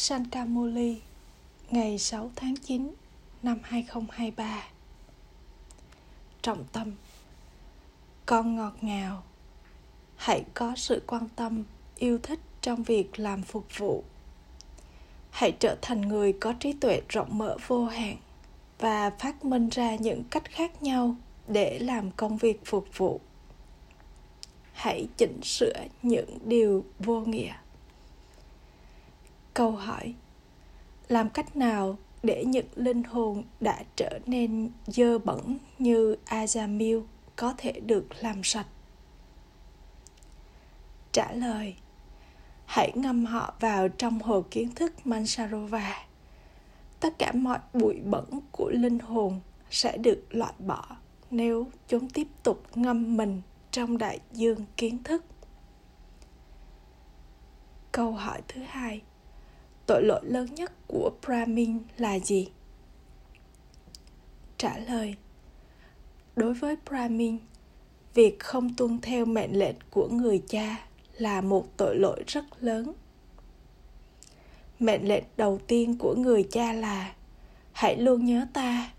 Sankamuli ngày 6 tháng 9 năm 2023 Trọng tâm. Con ngọt ngào. Hãy có sự quan tâm, yêu thích trong việc làm phục vụ. Hãy trở thành người có trí tuệ rộng mở vô hạn và phát minh ra những cách khác nhau để làm công việc phục vụ. Hãy chỉnh sửa những điều vô nghĩa câu hỏi, làm cách nào để những linh hồn đã trở nên dơ bẩn như Azamil có thể được làm sạch? Trả lời, Hãy ngâm họ vào trong hồ kiến thức Mansarova. Tất cả mọi bụi bẩn của linh hồn sẽ được loại bỏ nếu chúng tiếp tục ngâm mình trong đại dương kiến thức. Câu hỏi thứ hai tội lỗi lớn nhất của Brahmin là gì? Trả lời Đối với Brahmin, việc không tuân theo mệnh lệnh của người cha là một tội lỗi rất lớn. Mệnh lệnh đầu tiên của người cha là hãy luôn nhớ ta.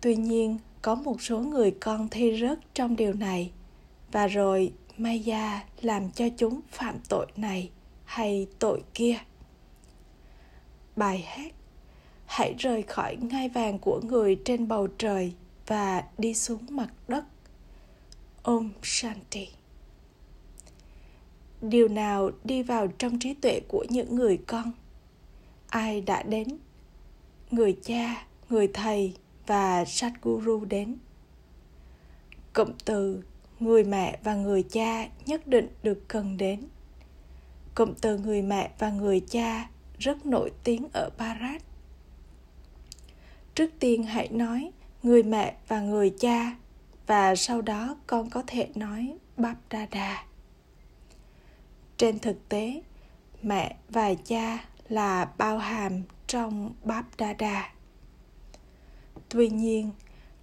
Tuy nhiên, có một số người con thi rớt trong điều này và rồi Maya làm cho chúng phạm tội này hay tội kia bài hát hãy rời khỏi ngai vàng của người trên bầu trời và đi xuống mặt đất. Om shanti. Điều nào đi vào trong trí tuệ của những người con? Ai đã đến? Người cha, người thầy và Satguru đến. Cụm từ người mẹ và người cha nhất định được cần đến. Cụm từ người mẹ và người cha rất nổi tiếng ở Barat. Trước tiên hãy nói người mẹ và người cha và sau đó con có thể nói Bap Dada. Trên thực tế, mẹ và cha là bao hàm trong Bap Dada. Tuy nhiên,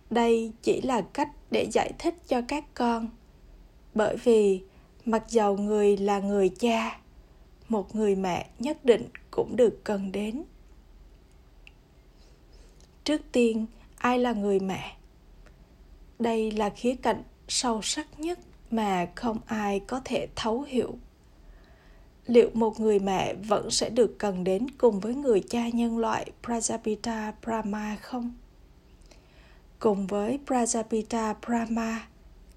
đây chỉ là cách để giải thích cho các con bởi vì mặc dầu người là người cha một người mẹ nhất định cũng được cần đến. Trước tiên ai là người mẹ? Đây là khía cạnh sâu sắc nhất mà không ai có thể thấu hiểu. Liệu một người mẹ vẫn sẽ được cần đến cùng với người cha nhân loại Prajapita Brahma không? Cùng với Prajapita Brahma,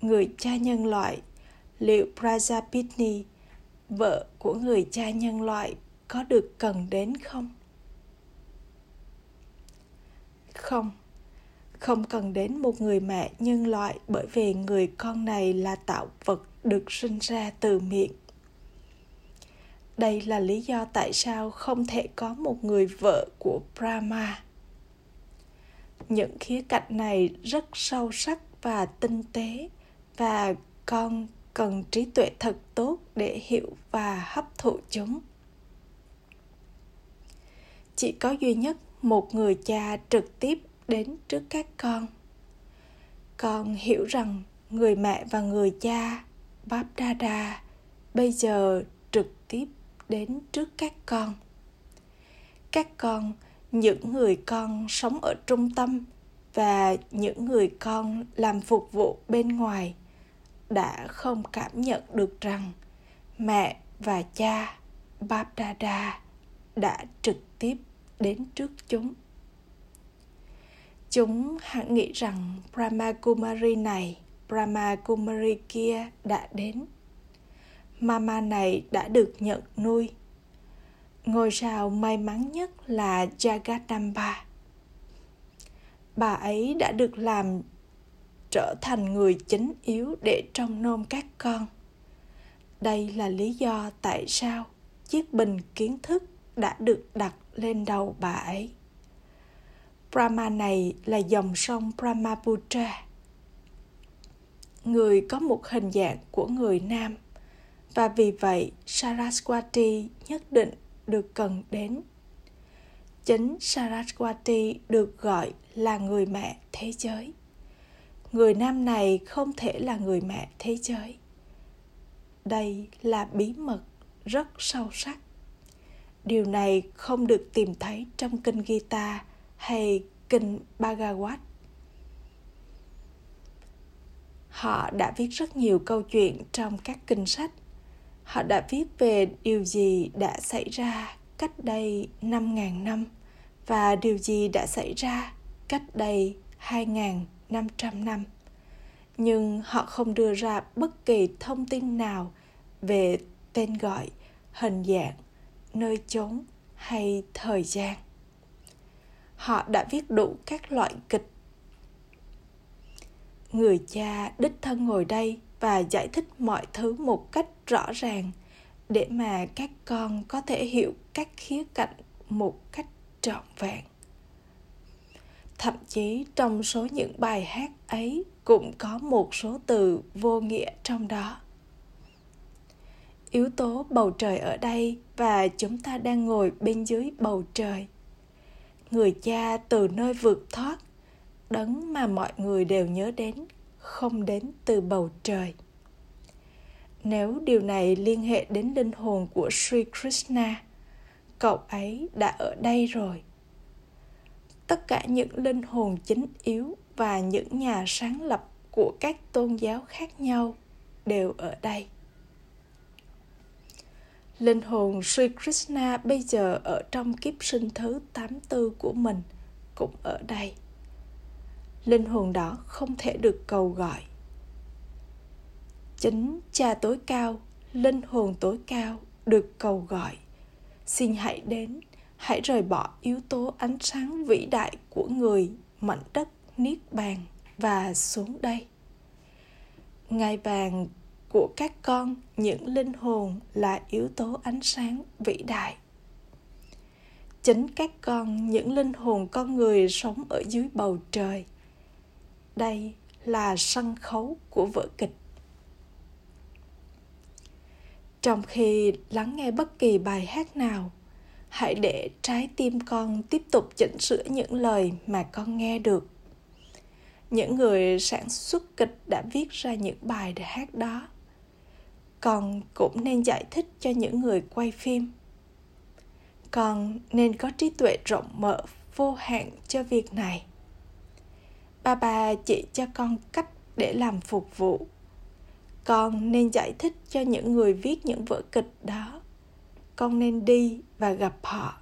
người cha nhân loại, liệu Prajapitni vợ của người cha nhân loại có được cần đến không? Không. Không cần đến một người mẹ nhân loại bởi vì người con này là tạo vật được sinh ra từ miệng. Đây là lý do tại sao không thể có một người vợ của brahma. Những khía cạnh này rất sâu sắc và tinh tế và con cần trí tuệ thật tốt để hiểu và hấp thụ chúng chỉ có duy nhất một người cha trực tiếp đến trước các con. Con hiểu rằng người mẹ và người cha báp đa đa bây giờ trực tiếp đến trước các con. Các con, những người con sống ở trung tâm và những người con làm phục vụ bên ngoài đã không cảm nhận được rằng mẹ và cha Bap Dada đã trực tiếp đến trước chúng. Chúng hẳn nghĩ rằng Brahma Kumari này, Brahma Kumari kia đã đến. Mama này đã được nhận nuôi. Ngôi sao may mắn nhất là Jagadamba. Bà ấy đã được làm trở thành người chính yếu để trông nom các con đây là lý do tại sao chiếc bình kiến thức đã được đặt lên đầu bà ấy brahma này là dòng sông brahmaputra. Người có một hình dạng của người nam, và vì vậy saraswati nhất định được cần đến. Chính saraswati được gọi là người mẹ thế giới. Người nam này không thể là người mẹ thế giới. Đây là bí mật rất sâu sắc điều này không được tìm thấy trong kinh Gita hay kinh Bhagavad. Họ đã viết rất nhiều câu chuyện trong các kinh sách. Họ đã viết về điều gì đã xảy ra cách đây 5.000 năm và điều gì đã xảy ra cách đây 2.500 năm. Nhưng họ không đưa ra bất kỳ thông tin nào về tên gọi, hình dạng, nơi chốn hay thời gian. Họ đã viết đủ các loại kịch. Người cha đích thân ngồi đây và giải thích mọi thứ một cách rõ ràng để mà các con có thể hiểu các khía cạnh một cách trọn vẹn thậm chí trong số những bài hát ấy cũng có một số từ vô nghĩa trong đó yếu tố bầu trời ở đây và chúng ta đang ngồi bên dưới bầu trời người cha từ nơi vượt thoát đấng mà mọi người đều nhớ đến không đến từ bầu trời nếu điều này liên hệ đến linh hồn của Sri Krishna, cậu ấy đã ở đây rồi. Tất cả những linh hồn chính yếu và những nhà sáng lập của các tôn giáo khác nhau đều ở đây. Linh hồn Sri Krishna bây giờ ở trong kiếp sinh thứ 84 của mình cũng ở đây. Linh hồn đó không thể được cầu gọi. Chính cha tối cao, linh hồn tối cao được cầu gọi. Xin hãy đến, hãy rời bỏ yếu tố ánh sáng vĩ đại của người mảnh đất niết bàn và xuống đây. Ngài vàng của các con, những linh hồn là yếu tố ánh sáng vĩ đại. Chính các con, những linh hồn con người sống ở dưới bầu trời. Đây là sân khấu của vở kịch. Trong khi lắng nghe bất kỳ bài hát nào, hãy để trái tim con tiếp tục chỉnh sửa những lời mà con nghe được. Những người sản xuất kịch đã viết ra những bài để hát đó con cũng nên giải thích cho những người quay phim. Con nên có trí tuệ rộng mở vô hạn cho việc này. Ba bà chỉ cho con cách để làm phục vụ. Con nên giải thích cho những người viết những vở kịch đó. Con nên đi và gặp họ.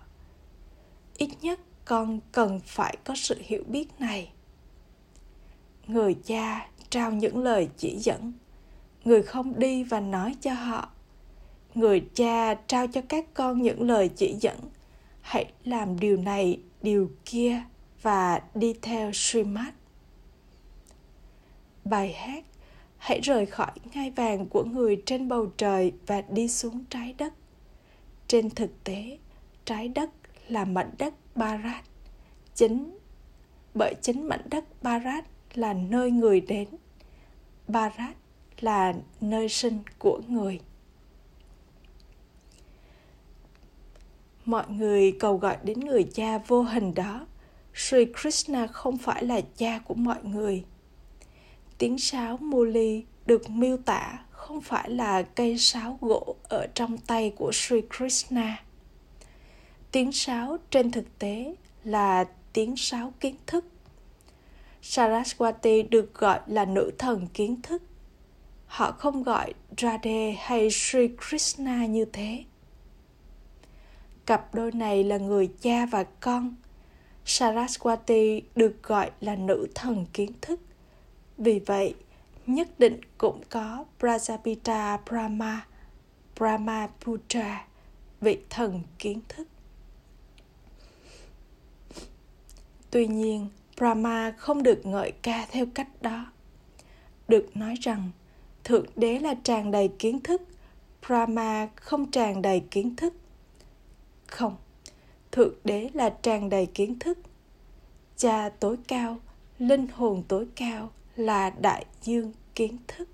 Ít nhất con cần phải có sự hiểu biết này. Người cha trao những lời chỉ dẫn người không đi và nói cho họ. Người cha trao cho các con những lời chỉ dẫn. Hãy làm điều này, điều kia và đi theo suy mát Bài hát hãy rời khỏi ngai vàng của người trên bầu trời và đi xuống trái đất. Trên thực tế, trái đất là mảnh đất barat chính bởi chính mảnh đất barat là nơi người đến. Barat là nơi sinh của người mọi người cầu gọi đến người cha vô hình đó sri krishna không phải là cha của mọi người tiếng sáo Muli được miêu tả không phải là cây sáo gỗ ở trong tay của Sri Krishna. Tiếng sáo trên thực tế là tiếng sáo kiến thức. Saraswati được gọi là nữ thần kiến thức. Họ không gọi Radhe hay Sri Krishna như thế. Cặp đôi này là người cha và con. Saraswati được gọi là nữ thần kiến thức vì vậy, nhất định cũng có Prajapita Brahma, Brahma Putra, vị thần kiến thức. Tuy nhiên, Brahma không được ngợi ca theo cách đó. Được nói rằng, Thượng Đế là tràn đầy kiến thức, Brahma không tràn đầy kiến thức. Không, Thượng Đế là tràn đầy kiến thức. Cha tối cao, linh hồn tối cao là đại dương kiến thức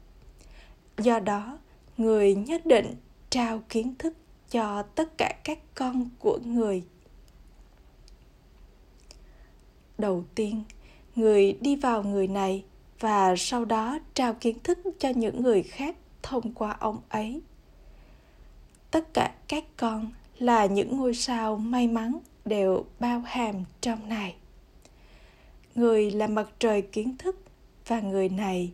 do đó người nhất định trao kiến thức cho tất cả các con của người đầu tiên người đi vào người này và sau đó trao kiến thức cho những người khác thông qua ông ấy. Tất cả các con là những ngôi sao may mắn đều bao hàm trong này. Người là mặt trời kiến thức và người này,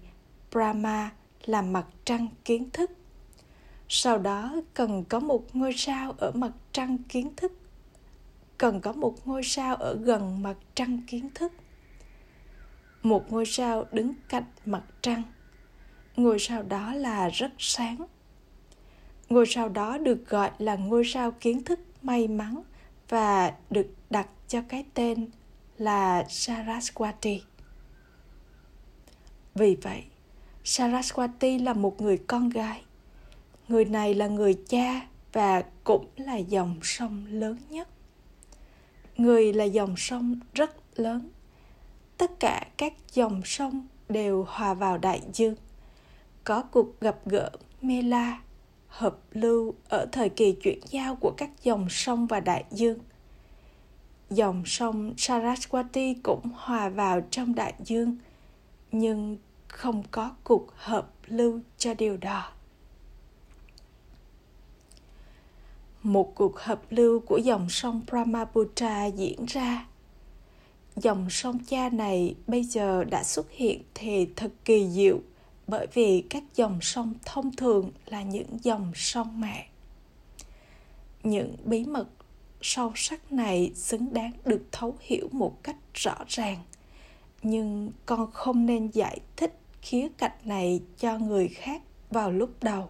brahma, là mặt trăng kiến thức. Sau đó cần có một ngôi sao ở mặt trăng kiến thức. Cần có một ngôi sao ở gần mặt trăng kiến thức một ngôi sao đứng cạnh mặt trăng ngôi sao đó là rất sáng ngôi sao đó được gọi là ngôi sao kiến thức may mắn và được đặt cho cái tên là Saraswati. Vì vậy, Saraswati là một người con gái. Người này là người cha và cũng là dòng sông lớn nhất. Người là dòng sông rất lớn. Tất cả các dòng sông đều hòa vào đại dương. Có cuộc gặp gỡ Mela, hợp lưu ở thời kỳ chuyển giao của các dòng sông và đại dương. Dòng sông Saraswati cũng hòa vào trong đại dương, nhưng không có cuộc hợp lưu cho điều đó. Một cuộc hợp lưu của dòng sông Brahmaputra diễn ra. Dòng sông cha này bây giờ đã xuất hiện thì thật kỳ diệu bởi vì các dòng sông thông thường là những dòng sông mẹ. Những bí mật sâu sắc này xứng đáng được thấu hiểu một cách rõ ràng, nhưng con không nên giải thích khía cạnh này cho người khác vào lúc đầu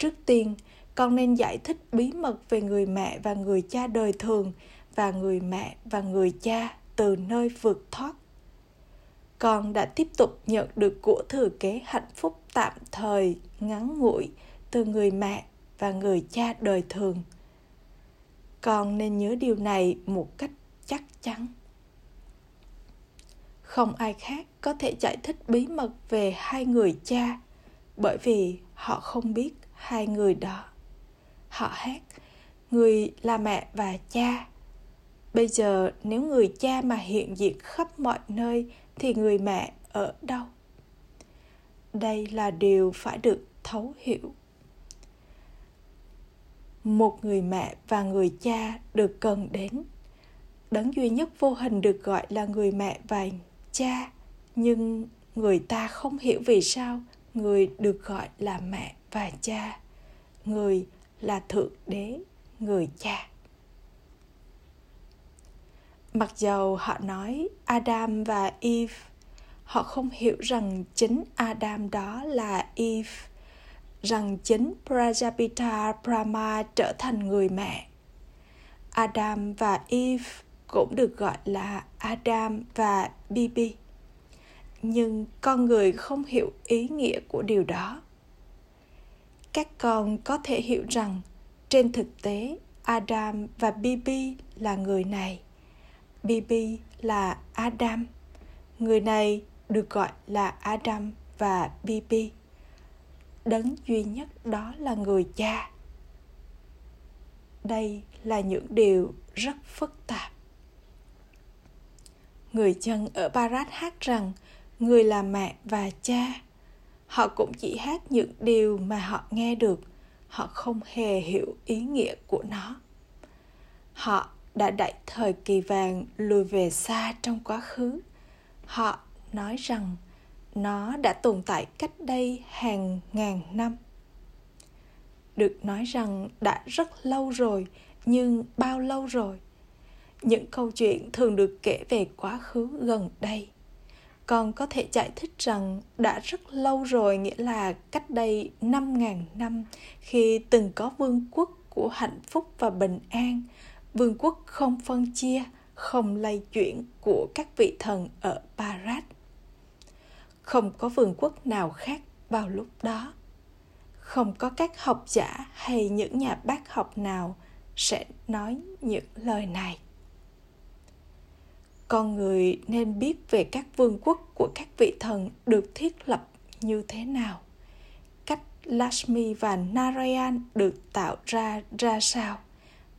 trước tiên, con nên giải thích bí mật về người mẹ và người cha đời thường và người mẹ và người cha từ nơi vượt thoát. Con đã tiếp tục nhận được của thừa kế hạnh phúc tạm thời, ngắn ngủi từ người mẹ và người cha đời thường. Con nên nhớ điều này một cách chắc chắn. Không ai khác có thể giải thích bí mật về hai người cha, bởi vì họ không biết hai người đó. Họ hát, người là mẹ và cha bây giờ nếu người cha mà hiện diện khắp mọi nơi thì người mẹ ở đâu? Đây là điều phải được thấu hiểu. Một người mẹ và người cha được cần đến. Đấng duy nhất vô hình được gọi là người mẹ và cha, nhưng người ta không hiểu vì sao người được gọi là mẹ và cha. Người là thượng đế, người cha mặc dầu họ nói adam và eve, họ không hiểu rằng chính adam đó là eve, rằng chính Prajapita Brahma trở thành người mẹ. Adam và Eve cũng được gọi là Adam và Bibi. Nhưng con người không hiểu ý nghĩa của điều đó. Các con có thể hiểu rằng trên thực tế Adam và Bibi là người này. Bibi là Adam. Người này được gọi là Adam và Bibi đấng duy nhất đó là người cha. Đây là những điều rất phức tạp. Người dân ở barat hát rằng người là mẹ và cha. Họ cũng chỉ hát những điều mà họ nghe được. Họ không hề hiểu ý nghĩa của nó. Họ đã đẩy thời kỳ vàng lùi về xa trong quá khứ. Họ nói rằng nó đã tồn tại cách đây hàng ngàn năm. Được nói rằng đã rất lâu rồi nhưng bao lâu rồi? Những câu chuyện thường được kể về quá khứ gần đây. Còn có thể giải thích rằng đã rất lâu rồi nghĩa là cách đây 5.000 năm khi từng có vương quốc của hạnh phúc và bình an, vương quốc không phân chia, không lay chuyển của các vị thần ở Parat. không có vương quốc nào khác vào lúc đó. Không có các học giả hay những nhà bác học nào sẽ nói những lời này. Con người nên biết về các vương quốc của các vị thần được thiết lập như thế nào. Cách Lashmi và Narayan được tạo ra ra sao?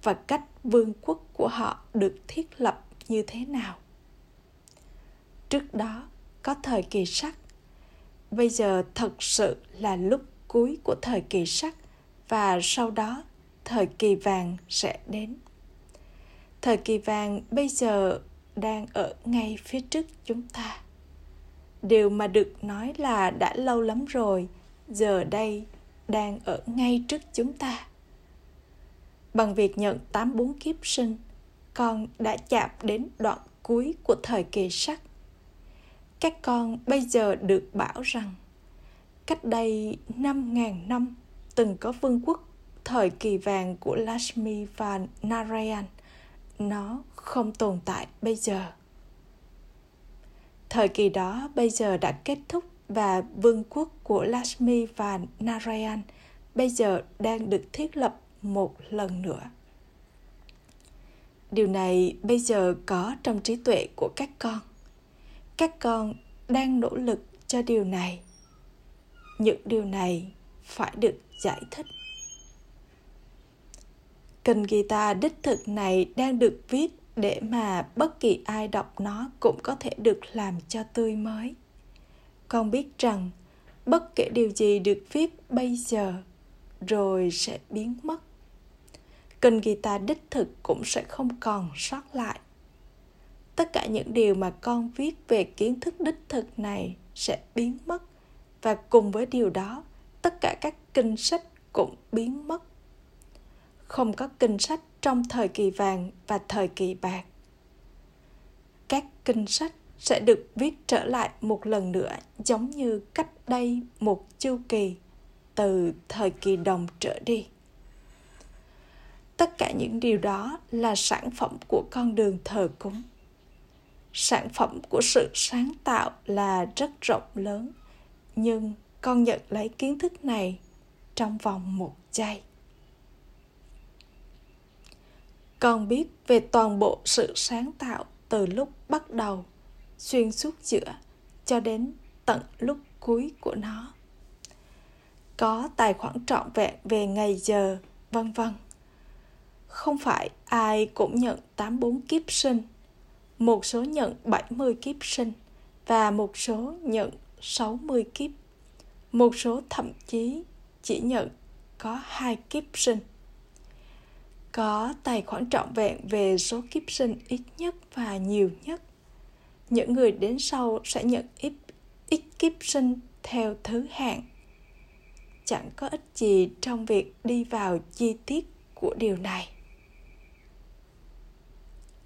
Và cách vương quốc của họ được thiết lập như thế nào. Trước đó, có thời kỳ sắc bây giờ thật sự là lúc cuối của thời kỳ sắc và sau đó thời kỳ vàng sẽ đến. Thời kỳ vàng bây giờ đang ở ngay phía trước chúng ta. Điều mà được nói là đã lâu lắm rồi, giờ đây đang ở ngay trước chúng ta bằng việc nhận tám bốn kiếp sinh, con đã chạm đến đoạn cuối của thời kỳ sắc các con bây giờ được bảo rằng, cách đây năm ngàn năm, từng có vương quốc, thời kỳ vàng của Lashmi và Narayan, nó không tồn tại bây giờ. Thời kỳ đó bây giờ đã kết thúc và vương quốc của Lashmi và Narayan bây giờ đang được thiết lập một lần nữa điều này bây giờ có trong trí tuệ của các con các con đang nỗ lực cho điều này những điều này phải được giải thích Kinh guitar đích thực này đang được viết để mà bất kỳ ai đọc nó cũng có thể được làm cho tươi mới. Con biết rằng bất kể điều gì được viết bây giờ rồi sẽ biến mất. Kinh guitar đích thực cũng sẽ không còn sót lại. Tất cả những điều mà con viết về kiến thức đích thực này sẽ biến mất, và cùng với điều đó, tất cả các kinh sách cũng biến mất. Không có kinh sách trong thời kỳ vàng và thời kỳ bạc. Các kinh sách sẽ được viết trở lại một lần nữa, giống như cách đây một chu kỳ, từ thời kỳ đồng trở đi tất cả những điều đó là sản phẩm của con đường thờ cúng. Sản phẩm của sự sáng tạo là rất rộng lớn, nhưng con nhận lấy kiến thức này trong vòng một giây. Con biết về toàn bộ sự sáng tạo từ lúc bắt đầu, xuyên suốt giữa cho đến tận lúc cuối của nó. Có tài khoản trọn vẹn về ngày giờ, vân vân không phải ai cũng nhận 84 kiếp sinh. Một số nhận 70 kiếp sinh và một số nhận 60 kiếp. Một số thậm chí chỉ nhận có hai kiếp sinh. Có tài khoản trọn vẹn về số kiếp sinh ít nhất và nhiều nhất. Những người đến sau sẽ nhận ít ít kiếp sinh theo thứ hạng. Chẳng có ích gì trong việc đi vào chi tiết của điều này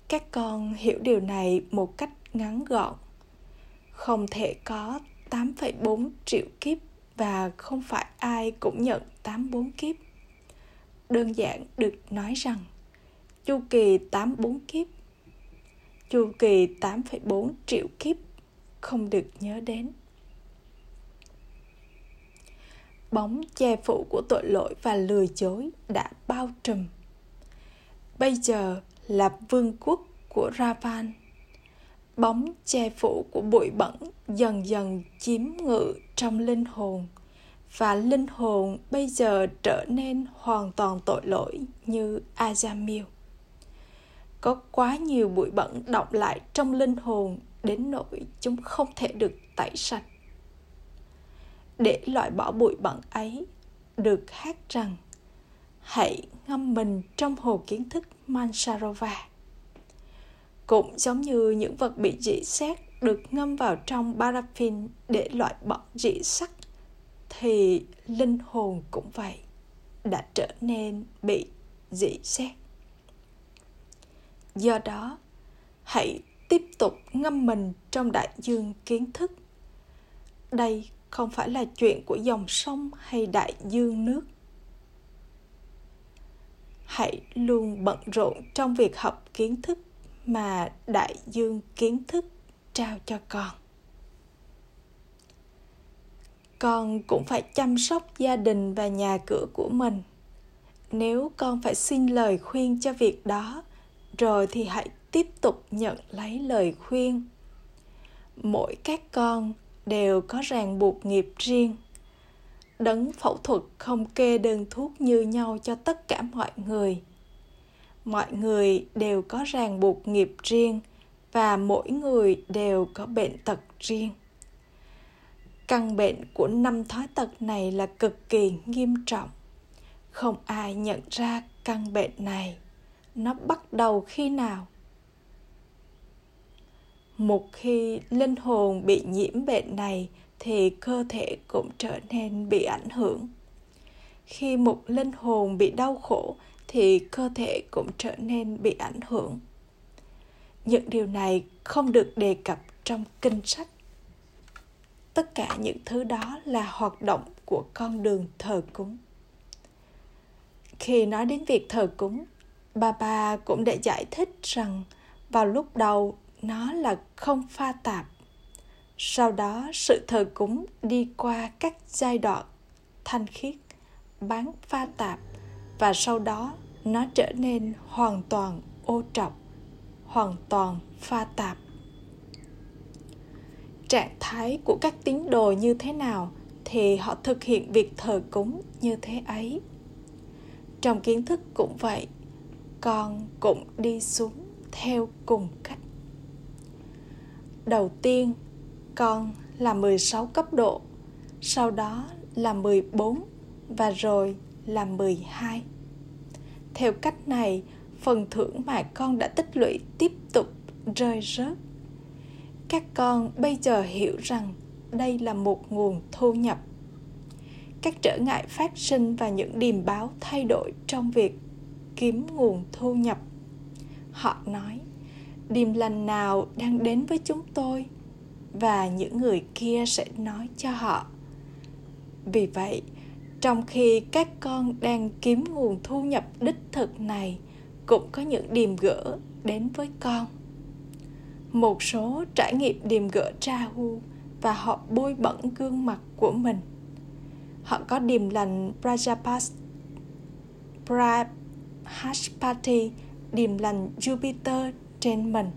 các con hiểu điều này một cách ngắn gọn. Không thể có 8,4 triệu kiếp và không phải ai cũng nhận 84 kiếp. Đơn giản được nói rằng chu kỳ 84 kiếp chu kỳ 8,4 triệu kiếp không được nhớ đến. Bóng che phủ của tội lỗi và lừa dối đã bao trùm. Bây giờ là vương quốc của ravan bóng che phủ của bụi bẩn dần dần chiếm ngự trong linh hồn và linh hồn bây giờ trở nên hoàn toàn tội lỗi như Azamil. Có quá nhiều bụi bẩn động lại trong linh hồn đến nỗi chúng không thể được tẩy sạch. Để loại bỏ bụi bẩn ấy, được hát rằng hãy ngâm mình trong hồ kiến thức Mansarova. Cũng giống như những vật bị dị xét được ngâm vào trong paraffin để loại bỏ dị sắc, thì linh hồn cũng vậy đã trở nên bị dị xét. Do đó, hãy tiếp tục ngâm mình trong đại dương kiến thức. Đây không phải là chuyện của dòng sông hay đại dương nước hãy luôn bận rộn trong việc học kiến thức mà đại dương kiến thức trao cho con. Con cũng phải chăm sóc gia đình và nhà cửa của mình. Nếu con phải xin lời khuyên cho việc đó, rồi thì hãy tiếp tục nhận lấy lời khuyên. Mỗi các con đều có ràng buộc nghiệp riêng đấng phẫu thuật không kê đơn thuốc như nhau cho tất cả mọi người. Mọi người đều có ràng buộc nghiệp riêng và mỗi người đều có bệnh tật riêng. Căn bệnh của năm thói tật này là cực kỳ nghiêm trọng. Không ai nhận ra căn bệnh này. Nó bắt đầu khi nào? Một khi linh hồn bị nhiễm bệnh này thì cơ thể cũng trở nên bị ảnh hưởng. Khi một linh hồn bị đau khổ thì cơ thể cũng trở nên bị ảnh hưởng. Những điều này không được đề cập trong kinh sách. Tất cả những thứ đó là hoạt động của con đường thờ cúng. Khi nói đến việc thờ cúng, bà bà cũng đã giải thích rằng vào lúc đầu nó là không pha tạp sau đó, sự thờ cúng đi qua các giai đoạn thanh khiết, bán pha tạp và sau đó nó trở nên hoàn toàn ô trọc hoàn toàn pha tạp. Trạng thái của các tín đồ như thế nào thì họ thực hiện việc thờ cúng như thế ấy. Trong kiến thức cũng vậy, con cũng đi xuống theo cùng cách. Đầu tiên con là 16 cấp độ, sau đó là 14 và rồi là 12 theo cách này, phần thưởng mà con đã tích lũy tiếp tục rơi rớt. Các con bây giờ hiểu rằng đây là một nguồn thu nhập. Các trở ngại phát sinh và những điềm báo thay đổi trong việc kiếm nguồn thu nhập. Họ nói, điềm lành nào đang đến với chúng tôi? Và những người kia sẽ nói cho họ vì vậy trong khi các con đang kiếm nguồn thu nhập đích thực này cũng có những điềm gỡ đến với con một số trải nghiệm điềm gỡ tra hu và họ bôi bẩn gương mặt của mình. Họ có điềm lành Prajapas, Prahaspati, điềm lành Jupiter trên mình.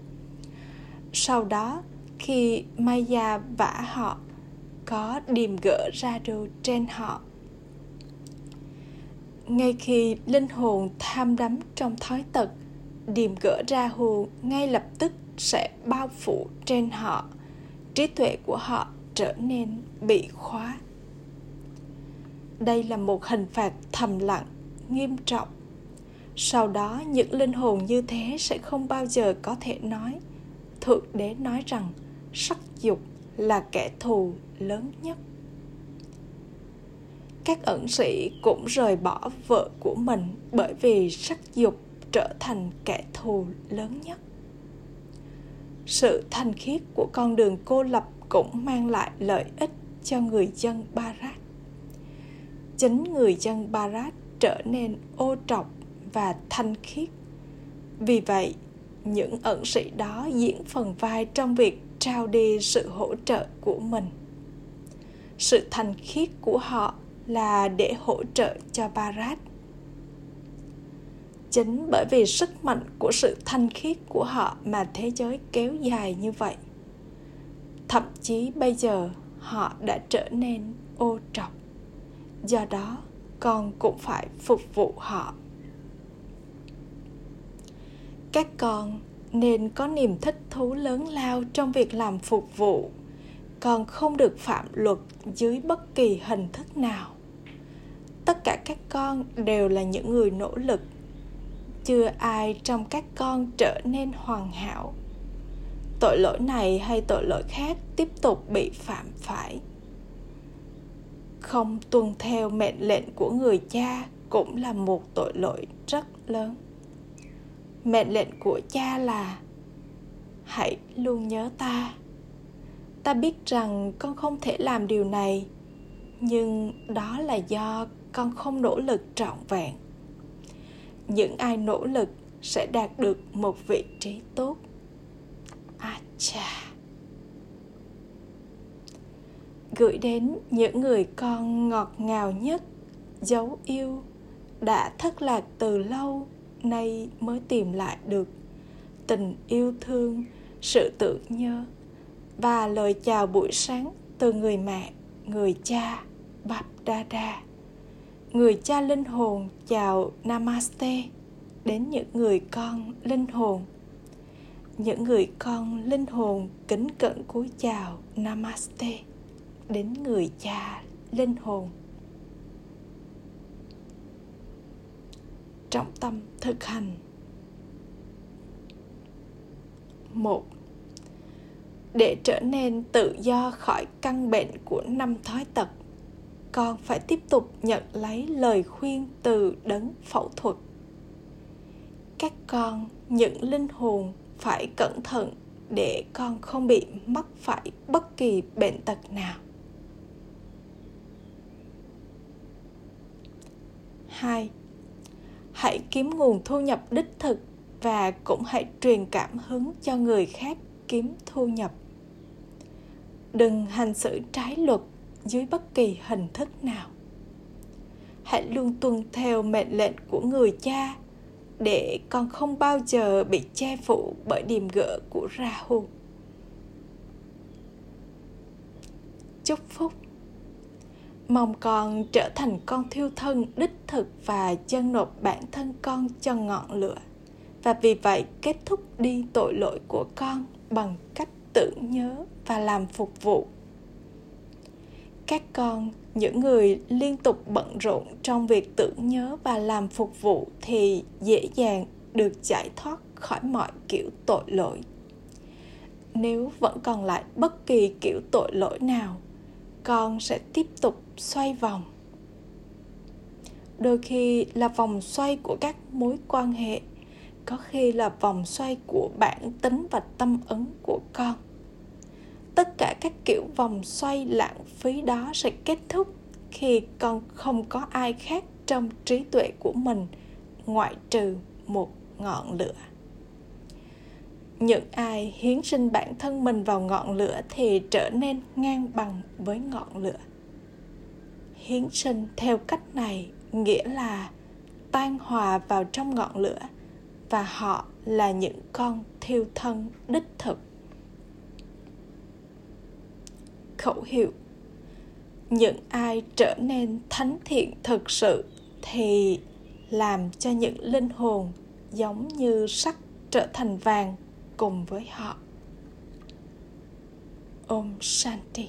Sau đó, khi Maya vả họ, có điềm gỡ ra đồ trên họ. Ngay khi linh hồn tham đắm trong thói tật, điềm gỡ ra hồn ngay lập tức sẽ bao phủ trên họ trí tuệ của họ trở nên bị khóa đây là một hình phạt thầm lặng nghiêm trọng sau đó những linh hồn như thế sẽ không bao giờ có thể nói thượng đế nói rằng sắc dục là kẻ thù lớn nhất các ẩn sĩ cũng rời bỏ vợ của mình bởi vì sắc dục trở thành kẻ thù lớn nhất sự thanh khiết của con đường cô lập cũng mang lại lợi ích cho người dân Barat. Chính người dân Barat trở nên ô trọc và thanh khiết. Vì vậy, những ẩn sĩ đó diễn phần vai trong việc trao đi sự hỗ trợ của mình. Sự thành khiết của họ là để hỗ trợ cho Barat. Chính bởi vì sức mạnh của sự thanh khiết của họ mà thế giới kéo dài như vậy, thậm chí bây giờ họ đã trở nên ô trọc. Do đó, con cũng phải phục vụ họ. Các con nên có niềm thích thú lớn lao trong việc làm phục vụ, còn không được phạm luật dưới bất kỳ hình thức nào. Tất cả các con đều là những người nỗ lực. Chưa ai trong các con trở nên hoàn hảo. Tội lỗi này hay tội lỗi khác tiếp tục bị phạm phải. Không tuân theo mệnh lệnh của người cha cũng là một tội lỗi rất lớn mệnh lệnh của cha là, hãy luôn nhớ ta. Ta biết rằng con không thể làm điều này, nhưng đó là do con không nỗ lực trọn vẹn. Những ai nỗ lực sẽ đạt được một vị trí tốt. À cha. Gửi đến những người con ngọt ngào nhất, dấu yêu, đã thất lạc từ lâu nay mới tìm lại được tình yêu thương, sự tưởng nhớ và lời chào buổi sáng từ người mẹ, người cha bap đa người cha linh hồn chào namaste đến những người con linh hồn. Những người con linh hồn kính cẩn cúi chào namaste đến người cha linh hồn. Trọng tâm thực hành. Một, để trở nên tự do khỏi căn bệnh của năm thói tật con phải tiếp tục nhận lấy lời khuyên từ đấng phẫu thuật. Các con, những linh hồn phải cẩn thận để con không bị mắc phải bất kỳ bệnh tật nào. Hai hãy kiếm nguồn thu nhập đích thực và cũng hãy truyền cảm hứng cho người khác kiếm thu nhập. Đừng hành xử trái luật dưới bất kỳ hình thức nào. Hãy luôn tuân theo mệnh lệnh của người cha để con không bao giờ bị che phủ bởi điềm gỡ của Rahu. Chúc phúc. Mong con trở thành con thiêu thân, đích thực và chân nộp bản thân con cho ngọn lửa. Và vì vậy, kết thúc đi tội lỗi của con bằng cách tưởng nhớ và làm phục vụ. Các con, những người liên tục bận rộn trong việc tưởng nhớ và làm phục vụ thì dễ dàng được giải thoát khỏi mọi kiểu tội lỗi. Nếu vẫn còn lại bất kỳ kiểu tội lỗi nào, con sẽ tiếp tục xoay vòng. Đôi khi là vòng xoay của các mối quan hệ, có khi là vòng xoay của bản tính và tâm ấn của con. Tất cả các kiểu vòng xoay lãng phí đó sẽ kết thúc khi con không có ai khác trong trí tuệ của mình, ngoại trừ một ngọn lửa. Những ai hiến sinh bản thân mình vào ngọn lửa thì trở nên ngang bằng với ngọn lửa hiến sinh theo cách này nghĩa là tan hòa vào trong ngọn lửa, và họ là những con thiêu thân đích thực. Khẩu hiệu, những ai trở nên thánh thiện thực sự thì làm cho những linh hồn giống như sắt trở thành vàng cùng với họ. Om shanti.